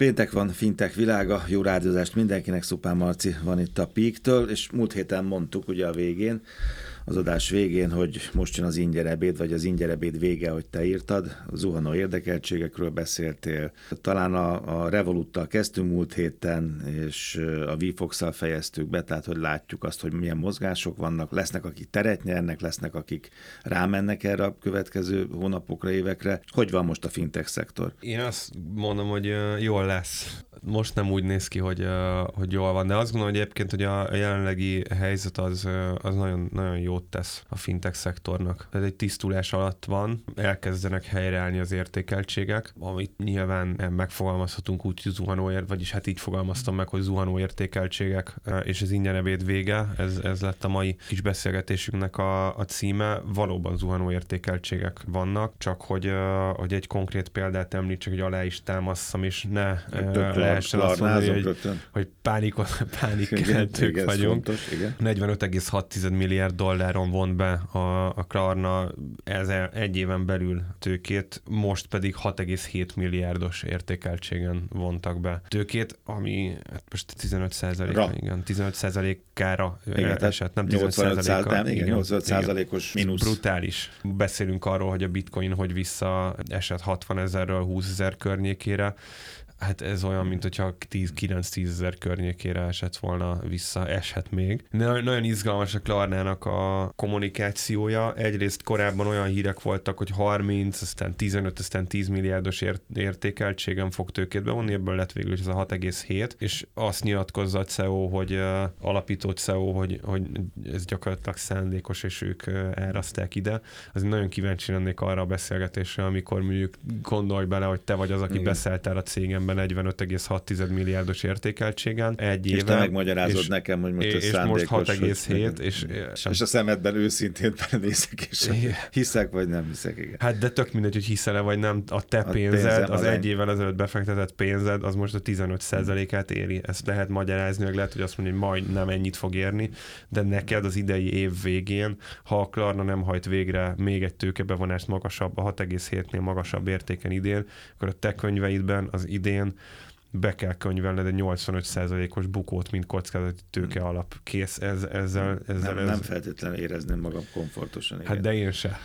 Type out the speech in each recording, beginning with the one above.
Péntek van, fintek világa, jó rádiózást mindenkinek, Szupán Marci van itt a Píktől, és múlt héten mondtuk ugye a végén, az adás végén, hogy most jön az ingyerebéd, vagy az ingyerebéd vége, hogy te írtad. A zuhanó érdekeltségekről beszéltél. Talán a, a Revoluttal kezdtünk múlt héten, és a vfox fejeztük be, tehát hogy látjuk azt, hogy milyen mozgások vannak. Lesznek, akik teret nyernek, lesznek, akik rámennek erre a következő hónapokra, évekre. Hogy van most a fintech szektor? Én azt mondom, hogy jól lesz most nem úgy néz ki, hogy, hogy jól van, de azt gondolom, hogy egyébként, hogy a jelenlegi helyzet az, az nagyon, nagyon jót tesz a fintech szektornak. Ez egy tisztulás alatt van, elkezdenek helyreállni az értékeltségek, amit nyilván megfogalmazhatunk úgy, hogy zuhanóért, vagyis hát így fogalmaztam meg, hogy zuhanó értékeltségek, és az ingyenevéd vége, ez, ez lett a mai kis beszélgetésünknek a, a címe. Valóban zuhanó értékeltségek vannak, csak hogy, hogy egy konkrét példát említsek, hogy alá is támasztam, és ne lehessen azt mondani, hogy, hogy pánikot, pánikkeltők vagyunk. Fontos, 45,6 milliárd dolláron vont be a, a Klarna ez egy éven belül tőkét, most pedig 6,7 milliárdos értékeltségen vontak be tőkét, ami hát most 15 százalék, igen, 15 százalékára esett, nem 15 százaléka. Igen, 85 százalékos mínusz. Brutális. Beszélünk arról, hogy a bitcoin hogy vissza esett 60 ezerről 20 ezer környékére, Hát ez olyan, mint hogyha 9-10 ezer környékére esett volna vissza, eshet még. Nagyon izgalmas a Klarnának a kommunikációja. Egyrészt korábban olyan hírek voltak, hogy 30, aztán 15, aztán 10 milliárdos ért- értékeltségen fog tőkét bevonni, ebből lett végül is ez a 6,7, és azt nyilatkozza a CEO, hogy uh, alapított CEO, hogy, hogy ez gyakorlatilag szándékos, és ők uh, elraszták ide. Az nagyon kíváncsi lennék arra a beszélgetésre, amikor mondjuk gondolj bele, hogy te vagy az, aki Igen. beszéltél a cégemben évben 45,6 milliárdos értékeltségen. Egy és éve, te megmagyarázod és, nekem, hogy most és, és most 6,7. És, és, és a szemedben őszintén nézek, és hiszek vagy nem hiszek. Igen. Hát de tök mindegy, hogy hiszel-e vagy nem, a te a pénzed, pénzem, az, az egy évvel ezelőtt befektetett pénzed, az most a 15%-át éri. Ezt lehet magyarázni, meg lehet, hogy azt mondja, hogy majd nem ennyit fog érni, de neked az idei év végén, ha a Klarna nem hajt végre még egy tőkebevonást magasabb, a 6,7-nél magasabb értéken idén, akkor a te könyveidben az idén And. Be kell könyvelned egy 85%-os bukót, mint kockázati tőke alap. Kész ez, ezzel. ezzel nem, ez... nem feltétlenül érezném magam komfortosan. Igen. Hát de én se.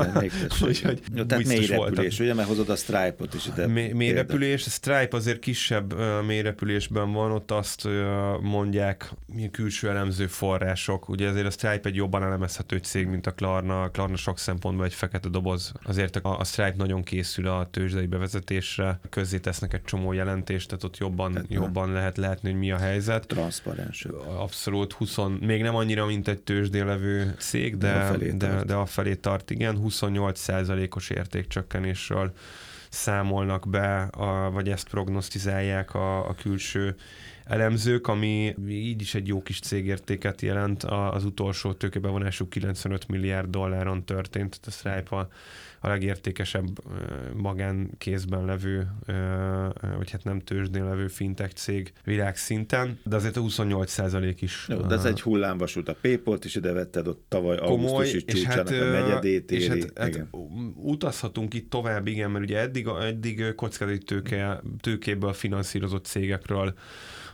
Úgyhogy Jó, tehát mély repülés, ugye, mert hozod a Stripe-ot is ide. Mély, mély repülés, a Stripe azért kisebb uh, mély repülésben van, ott azt uh, mondják, milyen külső elemző források. Ugye azért a Stripe egy jobban elemezhető cég, mint a Klarna. A Klarna sok szempontból egy fekete doboz. Azért a, a Stripe nagyon készül a tőzsdei bevezetésre, közzé tesznek egy csomó jelentést, tehát ott jobban, tehát jobban lehet látni, hogy mi a helyzet. Transzparens. Abszolút, 20, még nem annyira, mint egy tőzsdélevő cég, de, de, a felé de, de a felé tart, igen, 28%-os értékcsökkenésről számolnak be, a, vagy ezt prognosztizálják a, a külső elemzők, ami így is egy jó kis cégértéket jelent. Az utolsó tőkebevonásuk 95 milliárd dolláron történt, tehát a Stripe a legértékesebb magánkézben levő, vagy hát nem tőzsdén levő fintech cég világszinten, de azért a 28 százalék is. Jó, de ez egy hullámvasút. A Paypal-t is ide vetted ott tavaly komoly, augusztusi csúcsának hát, a negyedét éri. És hát, hát utazhatunk itt tovább, igen, mert ugye eddig, eddig kockázati tőke, tőkéből finanszírozott cégekről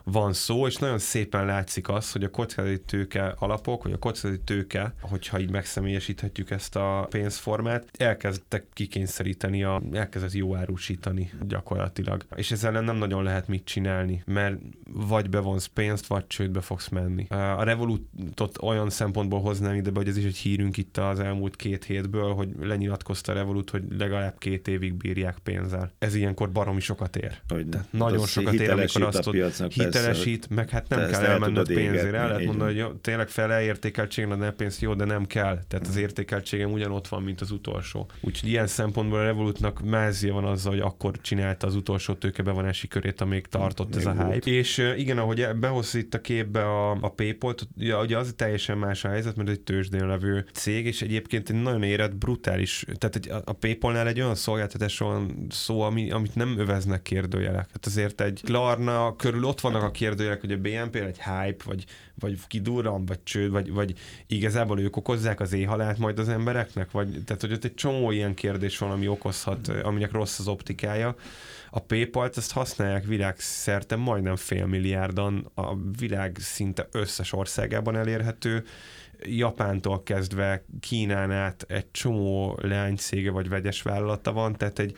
van szó, és nagyon szépen látszik az, hogy a kockázati tőke alapok, vagy a kockázati tőke, hogyha így megszemélyesíthetjük ezt a pénzformát, elkezdtek kikényszeríteni, a, elkezdett jó árusítani gyakorlatilag. És ezzel nem nagyon lehet mit csinálni, mert vagy bevonsz pénzt, vagy csődbe fogsz menni. A Revolutot olyan szempontból hoznám ide, hogy ez is egy hírünk itt az elmúlt két hétből, hogy lenyilatkozta a Revolut, hogy legalább két évig bírják pénzzel. Ez ilyenkor baromi sokat ér. Hogy nagyon sokat ér, amikor azt tud, hitelesít, meg hát nem kell elmenned pénzért. El lehet mondani, hogy jó, tényleg fele értékeltségen a pénz jó, de nem kell. Tehát az értékeltségem ugyanott van, mint az utolsó. Úgyhogy ilyen szempontból a Revolutnak mázia van azzal, hogy akkor csinálta az utolsó tőkebevonási körét, amíg tartott ez a hype. És igen, ahogy behoz itt a képbe a, a Paypal-t, ugye az teljesen más a helyzet, mert egy tőzsdén levő cég, és egyébként egy nagyon érett, brutális, tehát egy, a Paypal-nál egy olyan szolgáltatás van szó, ami, amit nem öveznek kérdőjelek. Hát azért egy Klarna körül ott vannak a kérdőjelek, hogy a BNP egy hype, vagy, vagy kidurran, vagy csőd, vagy, vagy igazából ők okozzák az éhalált majd az embereknek, vagy tehát hogy ott egy csomó ilyen kérdés van, ami okozhat, aminek rossz az optikája. A PayPal-t ezt használják világszerte majdnem fél milliárdan, a világ szinte összes országában elérhető, Japántól kezdve Kínán át egy csomó leánycége vagy vegyes vállalata van, tehát egy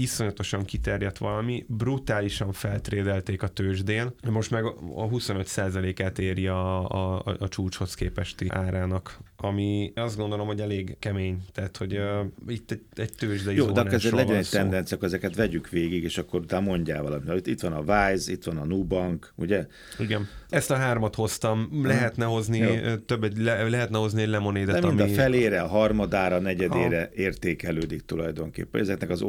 iszonyatosan kiterjedt valami, brutálisan feltrédelték a tőzsdén, most meg a 25%-át éri a, a, a csúcshoz képesti árának, ami azt gondolom, hogy elég kemény, tehát hogy uh, itt egy, egy tőzsdei Jó, de akkor legyen egy tendencia, akkor ezeket vegyük végig, és akkor utána mondjál valamit. Itt van a Wise, itt van a Nubank, ugye? Igen. Ezt a hármat hoztam, lehetne hozni Jó. több, egy, le, lehetne hozni egy lemonédet, De mind ami... a felére, a harmadára, a negyedére a... értékelődik tulajdonképpen. Ezeknek az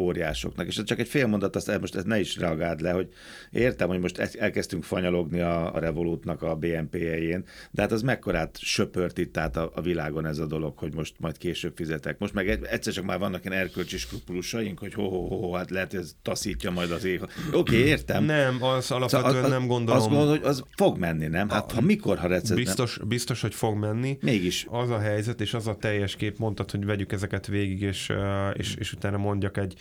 óriásoknak. És csak egy fél mondat, azt most ezt ne is reagáld le, hogy értem, hogy most elkezdtünk fanyalogni a, a Revolutnak a BNP-jén, de hát az mekkorát söpört itt át a, a világon ez a dolog, hogy most majd később fizetek. Most meg egyszer csak már vannak ilyen erkölcsi skrupulusaink, hogy ho, ho, ho, hát lehet, hogy ez taszítja majd az ég. Oké, okay, értem. Nem, az alapvetően szóval az, nem gondolom. Azt mondod, hogy az fog menni, nem? Hát ha mikor, ha recesz, biztos, nem? biztos, hogy fog menni. Mégis. Az a helyzet, és az a teljes kép, mondtad, hogy vegyük ezeket végig, és, és, és utána mondjak egy,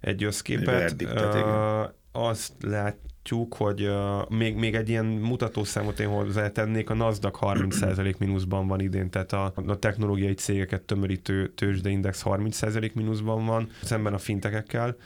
egy összképet. Uh, azt látjuk, hogy uh, még, még egy ilyen mutatószámot én hozzátennék, a NASDAQ 30% mínuszban van idén, tehát a, a technológiai cégeket tömörítő tőzsdeindex 30% mínuszban van, szemben a fintekekkel,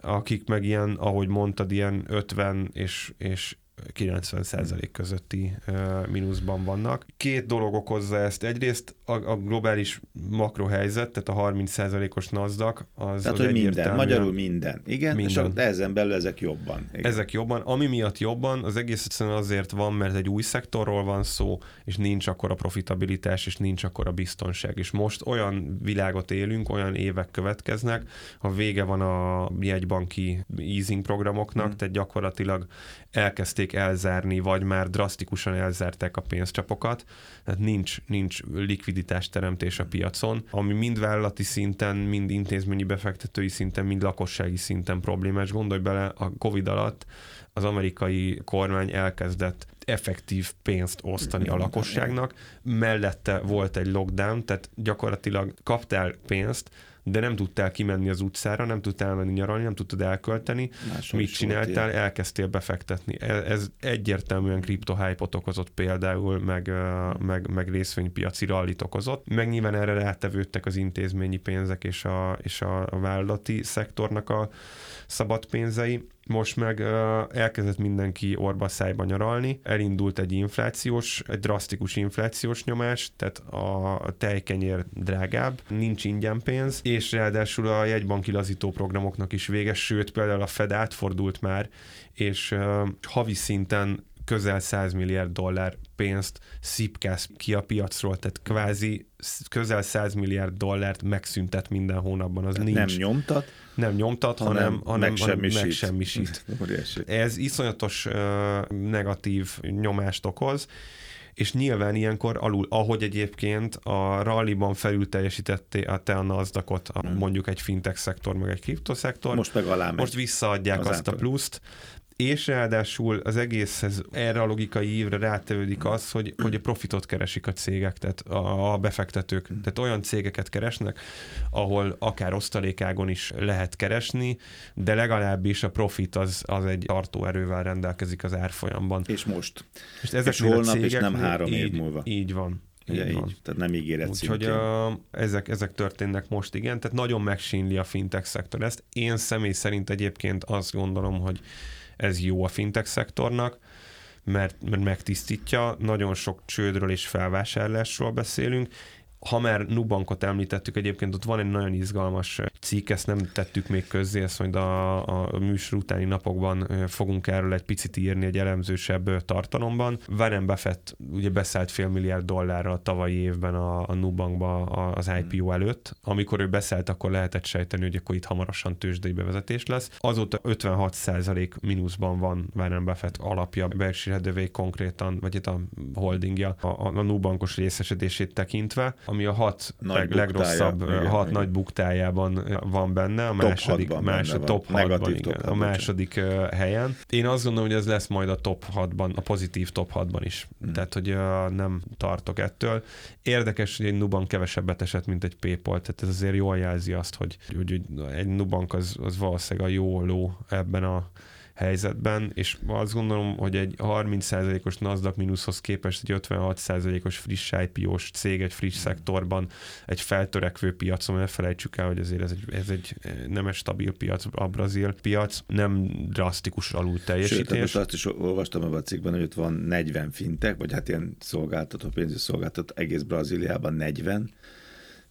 akik meg ilyen, ahogy mondtad, ilyen 50 és, és 90% közötti uh, mínuszban vannak. Két dolog okozza ezt. Egyrészt a, a globális makrohelyzet, tehát a 30%-os NASDAQ, az Tehát, az hogy minden, magyarul minden. Igen, minden. és ezen belül ezek jobban. Igen. Ezek jobban. Ami miatt jobban, az egész egyszerűen azért van, mert egy új szektorról van szó, és nincs akkor a profitabilitás, és nincs akkor a biztonság. És most olyan világot élünk, olyan évek következnek, ha vége van a jegybanki easing programoknak, hmm. tehát gyakorlatilag elkezdték elzárni, vagy már drasztikusan elzárták a pénzcsapokat, tehát nincs, nincs likviditás teremtés a piacon, ami mind vállalati szinten, mind intézményi befektetői szinten, mind lakossági szinten problémás. Gondolj bele, a Covid alatt az amerikai kormány elkezdett effektív pénzt osztani a lakosságnak, mellette volt egy lockdown, tehát gyakorlatilag kaptál pénzt, de nem tudtál kimenni az utcára, nem tudtál elmenni nyaralni, nem tudtad elkölteni. Máshol Mit csináltál? Elkezdtél befektetni. Ez, ez egyértelműen kriptohypot okozott például, meg, meg, meg részvénypiaci rallit okozott. Meg nyilván erre rátevődtek az intézményi pénzek és a, és a vállalati szektornak a szabad pénzei most meg uh, elkezdett mindenki orba szájba nyaralni, elindult egy inflációs, egy drasztikus inflációs nyomás, tehát a tejkenyér drágább, nincs ingyen pénz, és ráadásul a jegybanki lazító programoknak is véges, sőt például a Fed átfordult már, és uh, havi szinten közel 100 milliárd dollár pénzt szipkász ki a piacról, tehát kvázi közel 100 milliárd dollárt megszüntet minden hónapban. Az nincs. Nem nyomtat? Nem nyomtat, hanem, hanem, hanem megsemmisít. megsemmisít. Ez iszonyatos uh, negatív nyomást okoz, és nyilván ilyenkor alul, ahogy egyébként a ralliban felül teljesítette a te a nasdaq a, hmm. mondjuk egy fintech szektor, meg egy kriptoszektor. Most meg alá. Most visszaadják az azt által. a pluszt, és ráadásul az egészhez erre a logikai ívre rátevődik az, hogy, hogy a profitot keresik a cégek, tehát a, a befektetők. Tehát olyan cégeket keresnek, ahol akár osztalékágon is lehet keresni, de legalábbis a profit az, az egy tartóerővel rendelkezik az árfolyamban. És most. És, ezek és holnap, és nem három így, év múlva. Így van. Ugye így, így, tehát nem ígéret Úgyhogy a, ezek, ezek történnek most, igen, tehát nagyon megsínli a fintech szektor ezt. Én személy szerint egyébként azt gondolom, hogy ez jó a fintech szektornak, mert, mert megtisztítja, nagyon sok csődről és felvásárlásról beszélünk, ha már Nubankot említettük, egyébként ott van egy nagyon izgalmas cikk, ezt nem tettük még közzé, ezt majd a, a műsor utáni napokban fogunk erről egy picit írni egy elemzősebb tartalomban. Warren Buffett ugye beszállt fél milliárd dollárra a tavalyi évben a, a Nubankba az IPO hmm. előtt. Amikor ő beszállt, akkor lehetett sejteni, hogy akkor itt hamarosan tőzsdei bevezetés lesz. Azóta 56% mínuszban van Warren Buffett alapja, Berkshire Hathaway konkrétan, vagy itt a holdingja, a, a Nubankos részesedését tekintve ami a hat Nagy leg, buktája, legrosszabb, igen, hat igen. nagy buktájában van benne, a Top második, hatban más, benne van. top Negatív 6-ban, top igen, a hat, második uh, helyen. Én azt gondolom, hogy ez lesz majd a top 6-ban, a pozitív top 6-ban is. Hmm. Tehát, hogy uh, nem tartok ettől. Érdekes, hogy egy Nubank kevesebbet esett, mint egy PayPal, tehát ez azért jól jelzi azt, hogy, hogy, hogy egy Nubank az, az valószínűleg a jó ló ebben a helyzetben, és azt gondolom, hogy egy 30%-os Nasdaq mínuszhoz képest egy 56%-os friss IPO-s cég egy friss szektorban, egy feltörekvő piacon, ne felejtsük el, hogy azért ez egy, ez egy nem egy stabil piac, a brazil piac, nem drasztikus alul teljesítés. Sőt, most azt is olvastam ebben a cikkben, hogy ott van 40 fintek, vagy hát ilyen szolgáltató, pénzügyi szolgáltató, egész Brazíliában 40,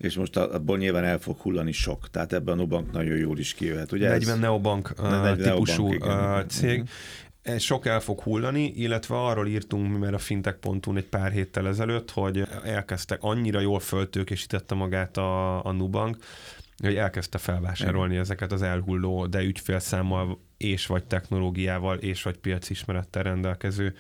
és most abból nyilván el fog hullani sok, tehát ebben a Nubank nagyon jól is kijöhet. Ugye 40 ez... neobank 40 típusú neobank, igen, cég. Igen. Ez sok el fog hullani, illetve arról írtunk mi már a fintech.hu egy pár héttel ezelőtt, hogy elkezdtek, annyira jól föltőkésítette magát a, a Nubank, hogy elkezdte felvásárolni Igen. ezeket az elhulló, de ügyfélszámmal és vagy technológiával és vagy piacismerettel rendelkező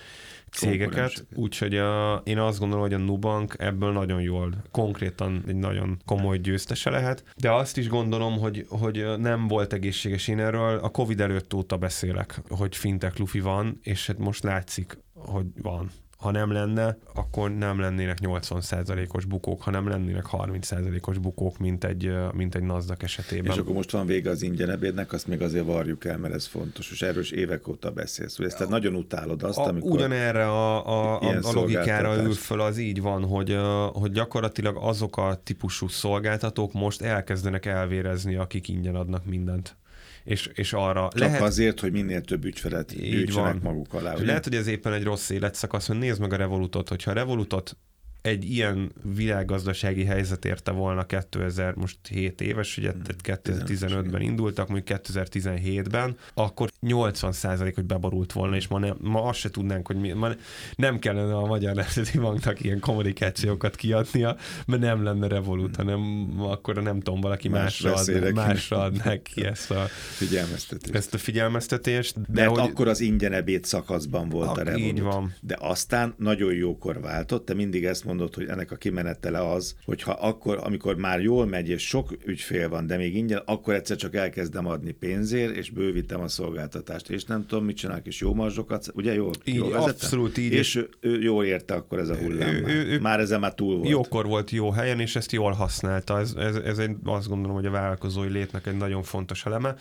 cégeket, úgyhogy a, én azt gondolom, hogy a Nubank ebből nagyon jól, konkrétan egy nagyon komoly győztese lehet, de azt is gondolom, hogy, hogy nem volt egészséges. Én erről a Covid előtt óta beszélek, hogy fintech lufi van, és hát most látszik, hogy van ha nem lenne, akkor nem lennének 80%-os bukók, ha nem lennének 30%-os bukók, mint egy, mint egy NASDAQ esetében. És akkor most van vége az ingyen ebédnek, azt még azért varjuk el, mert ez fontos, és erről is évek óta beszélsz. Hogy ezt te nagyon utálod azt, a, amikor... Ugyanerre a, a, a, a logikára ül föl, az így van, hogy, hogy gyakorlatilag azok a típusú szolgáltatók most elkezdenek elvérezni, akik ingyen adnak mindent és, és arra... Csak lehet, azért, hogy minél több ügyfelet gyűjtsenek maguk alá. Lehet, hogy ez éppen egy rossz életszakasz, hogy nézd meg a Revolutot, hogyha a Revolutot egy ilyen világgazdasági helyzet érte volna 2000, most 7 éves, ugye, hmm. tehát 2015-ben indultak, mondjuk 2017-ben, akkor 80% hogy beborult volna, és ma, nem, ma azt se tudnánk, hogy mi, ma nem kellene a Magyar Nemzeti Banknak ilyen kommunikációkat kiadnia, mert nem lenne Revolut, hanem akkor nem tudom, valaki Más másra, ad, másra adnák ki ezt a figyelmeztetést. Ezt a figyelmeztetést. De Mert hogy... akkor az ingyen ebéd szakaszban volt a, a Revolut. Így van. De aztán nagyon jókor váltott, te mindig ezt mondod, hogy ennek a kimenetele az, hogyha akkor, amikor már jól megy, és sok ügyfél van, de még ingyen, akkor egyszer csak elkezdem adni pénzért, és bővítem a szolgáltatást, és nem tudom, mit csinálok, és jó marzsokat, ugye jól, így, jól Abszolút így. És ő, ő jól érte akkor ez a hullám. Ő, ő, ő, már ezen már túl volt. Jókor volt jó helyen, és ezt jól használta. Ez, ez, ez egy, azt gondolom, hogy a vállalkozói létnek egy nagyon fontos eleme.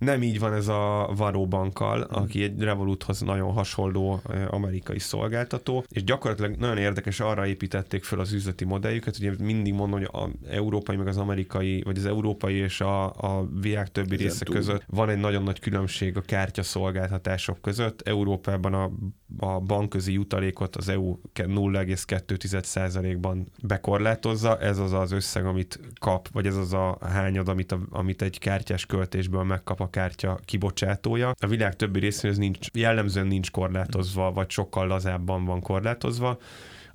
Nem így van ez a Varó bankkal, aki egy Revoluthoz nagyon hasonló amerikai szolgáltató, és gyakorlatilag nagyon érdekes, arra építették fel az üzleti modelljüket, ugye mindig mondom, hogy az európai, meg az amerikai, vagy az európai és a, a világ többi Ezen része túl. között van egy nagyon nagy különbség a kártya szolgáltatások között. Európában a, a bankközi jutalékot az EU 0,2%-ban bekorlátozza, ez az az összeg, amit kap, vagy ez az a hányad, amit, a, amit egy kártyás költésből megkap a kártya kibocsátója. A világ többi részén ez nincs, jellemzően nincs korlátozva, vagy sokkal lazábban van korlátozva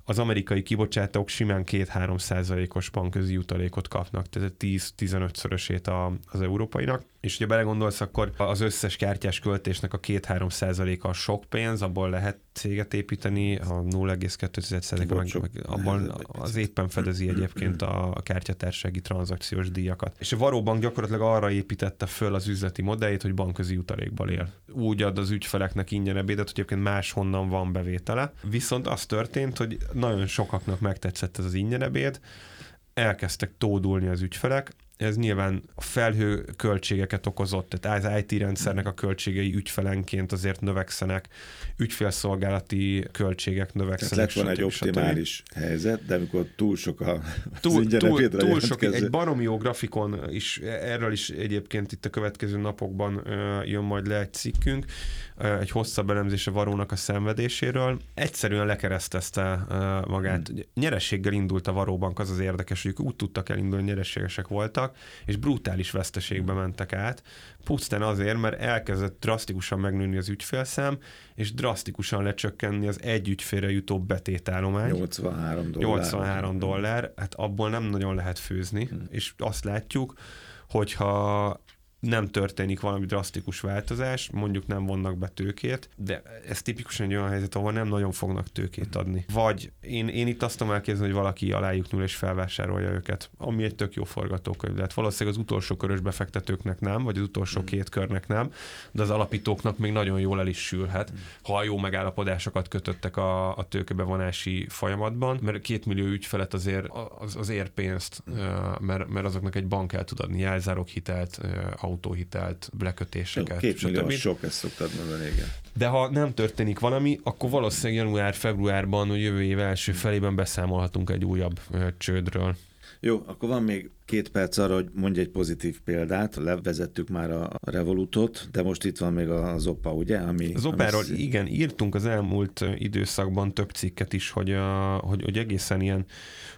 az amerikai kibocsátók simán 2-3 százalékos bankközi jutalékot kapnak, tehát 10-15-szörösét az európainak. És ha belegondolsz, akkor az összes kártyás költésnek a 2-3 százaléka a sok pénz, abból lehet céget építeni, a 0,2 százaléka meg, meg abban az éppen fedezi egyébként a, kártyatársági tranzakciós díjakat. És a Varóbank gyakorlatilag arra építette föl az üzleti modelljét, hogy bankközi jutalékból él. Úgy ad az ügyfeleknek ingyen ebédet, hogy egyébként máshonnan van bevétele. Viszont az történt, hogy nagyon sokaknak megtetszett ez az ingyen ebéd, elkezdtek tódulni az ügyfelek, ez nyilván a felhő költségeket okozott, tehát az IT rendszernek a költségei ügyfelenként azért növekszenek, ügyfélszolgálati költségek növekszenek. Tehát lett van egy optimális stb. helyzet, de amikor túl sok a túl, túl, túl sok, egy baromi jó grafikon is, erről is egyébként itt a következő napokban jön majd le egy cikkünk, egy hosszabb elemzése Varónak a szenvedéséről. Egyszerűen lekeresztezte magát. Hmm. Nyerességgel indult a Varóbank, az az érdekes, hogy úgy tudtak elindulni, nyerességesek voltak, és brutális veszteségbe mentek át, pusztán azért, mert elkezdett drasztikusan megnőni az ügyfélszám, és drasztikusan lecsökkenni az egy ügyfélre jutó betétállomány. 83 dollár. 83 dollár, hát abból nem nagyon lehet főzni, hmm. és azt látjuk, hogyha nem történik valami drasztikus változás, mondjuk nem vonnak be tőkét, de ez tipikusan egy olyan helyzet, ahol nem nagyon fognak tőkét adni. Vagy én, én itt azt tudom elképzelni, hogy valaki alájuk nyúl és felvásárolja őket, ami egy tök jó forgatókönyv. Tehát valószínűleg az utolsó körös befektetőknek nem, vagy az utolsó hmm. két körnek nem, de az alapítóknak még nagyon jól el is sülhet, hmm. ha jó megállapodásokat kötöttek a, a tőkebevonási folyamatban, mert két millió ügyfelet azért az, az ér pénzt, mert, mert azoknak egy bank el tud adni jelzárok hitelt, autóhitelt, lekötéseket. Két millió sok, ezt szoktad mondani, igen. De ha nem történik valami, akkor valószínűleg január-februárban, jövő év első felében beszámolhatunk egy újabb csődről. Jó, akkor van még két perc arra, hogy mondj egy pozitív példát. Levezettük már a Revolutot, de most itt van még az OPA, ugye? Ami, az OPA-ról ami... igen, írtunk az elmúlt időszakban több cikket is, hogy, a, hogy, hogy egészen ilyen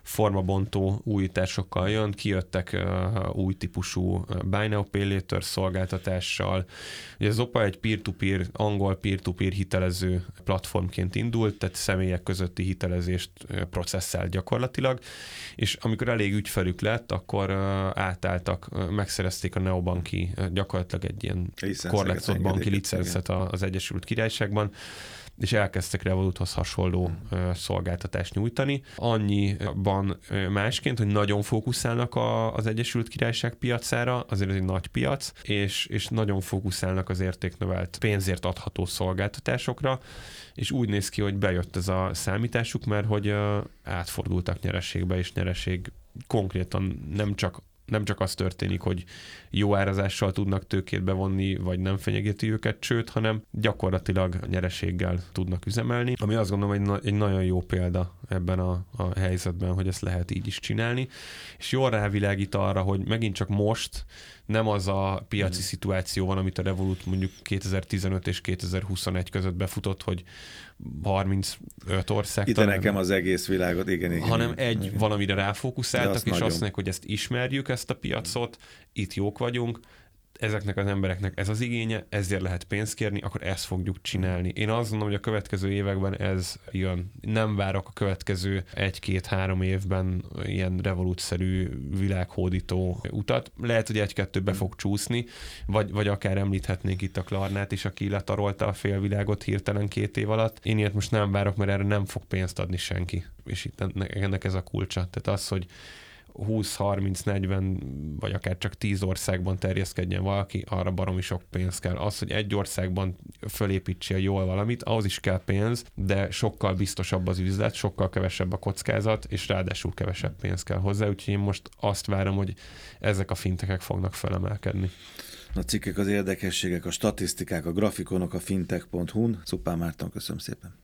formabontó újításokkal jön, kijöttek uh, új típusú Buy Now Pay Later szolgáltatással. Ugye az OPA egy peer-to-peer, angol peer-to-peer hitelező platformként indult, tehát személyek közötti hitelezést processzál gyakorlatilag, és amikor elég ügyfelük lett, akkor átálltak, megszerezték a neobanki, gyakorlatilag egy ilyen korlátozott banki licenszet az Egyesült Királyságban, és elkezdtek Revoluthoz hasonló hmm. szolgáltatást nyújtani. Annyiban másként, hogy nagyon fókuszálnak a, az Egyesült Királyság piacára, azért ez egy nagy piac, és, és nagyon fókuszálnak az értéknövelt pénzért adható szolgáltatásokra, és úgy néz ki, hogy bejött ez a számításuk, mert hogy átfordultak nyereségbe, és nyereség konkrétan nem csak nem csak az történik, hogy jó árazással tudnak tőkét bevonni, vagy nem fenyegeti őket csőt, hanem gyakorlatilag nyereséggel tudnak üzemelni, ami azt gondolom egy, na- egy nagyon jó példa ebben a, a helyzetben, hogy ezt lehet így is csinálni, és jól rávilágít arra, hogy megint csak most nem az a piaci mm. szituáció van, amit a Revolut mondjuk 2015 és 2021 között befutott, hogy 35 ország. Ide nekem az egész világot, igen, igen. Hanem egy igen. valamire ráfókuszáltak, és nagyon. azt mondják, hogy ezt ismerjük, ezt a piacot, itt jók vagyunk, ezeknek az embereknek ez az igénye, ezért lehet pénzt kérni, akkor ezt fogjuk csinálni. Én azt gondolom, hogy a következő években ez jön. Nem várok a következő egy-két-három évben ilyen revolútszerű világhódító utat. Lehet, hogy egy-kettő be fog csúszni, vagy, vagy akár említhetnénk itt a Klarnát is, aki letarolta a félvilágot hirtelen két év alatt. Én ilyet most nem várok, mert erre nem fog pénzt adni senki. És itt ennek ez a kulcsa. Tehát az, hogy 20-30-40 vagy akár csak 10 országban terjeszkedjen valaki, arra baromi sok pénz kell. Az, hogy egy országban fölépítsél jól valamit, ahhoz is kell pénz, de sokkal biztosabb az üzlet, sokkal kevesebb a kockázat, és ráadásul kevesebb pénz kell hozzá, úgyhogy én most azt várom, hogy ezek a fintekek fognak felemelkedni. A cikkek, az érdekességek, a statisztikák, a grafikonok a fintech.hu-n. Szupán Márton, köszönöm szépen.